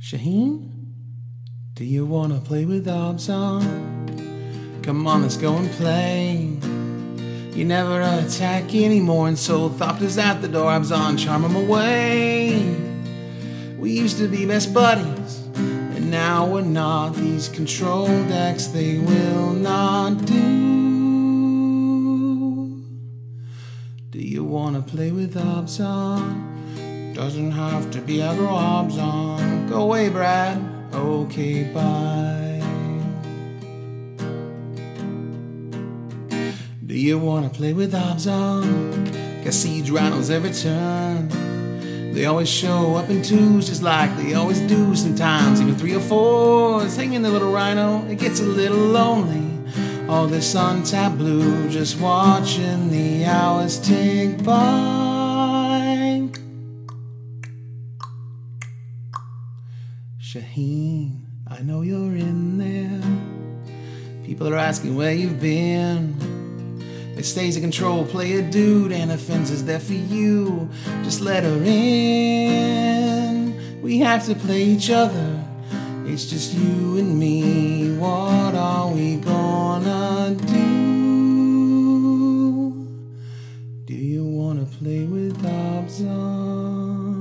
Shaheen, do you wanna play with Abzan? Come on, let's go and play. You never attack anymore, and so Thought is at the door. Abzan, charm him away. We used to be best buddies, and now we're not. These control decks, they will not do. Do you wanna play with Abzan? Doesn't have to be ever Obzon. Go away, Brad. Okay, bye. Do you wanna play with? Got siege rhinos every turn. They always show up in twos, just like they always do sometimes. Even three or fours, hanging the little rhino, it gets a little lonely. All this untapped blue, just watching the hours tick by. Shaheen, I know you're in there. People are asking where you've been. It stays in control, play a dude, and a fence is there for you. Just let her in. We have to play each other. It's just you and me. What are we gonna do? Do you wanna play with Abzan?